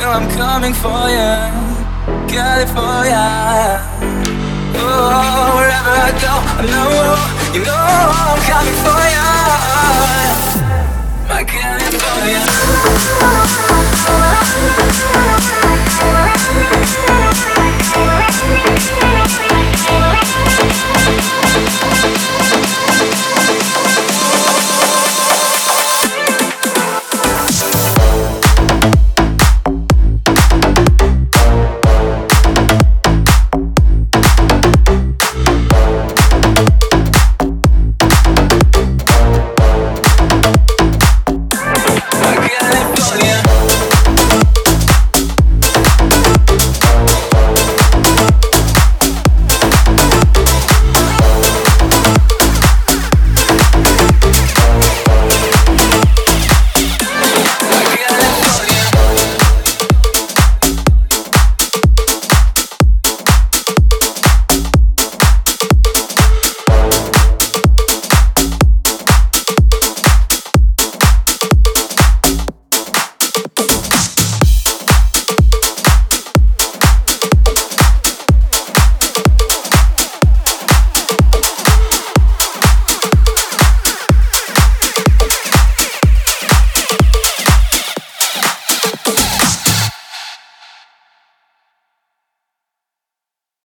Girl, I'm coming for you, California. Oh, wherever I go, I know you know I'm coming for you, my California.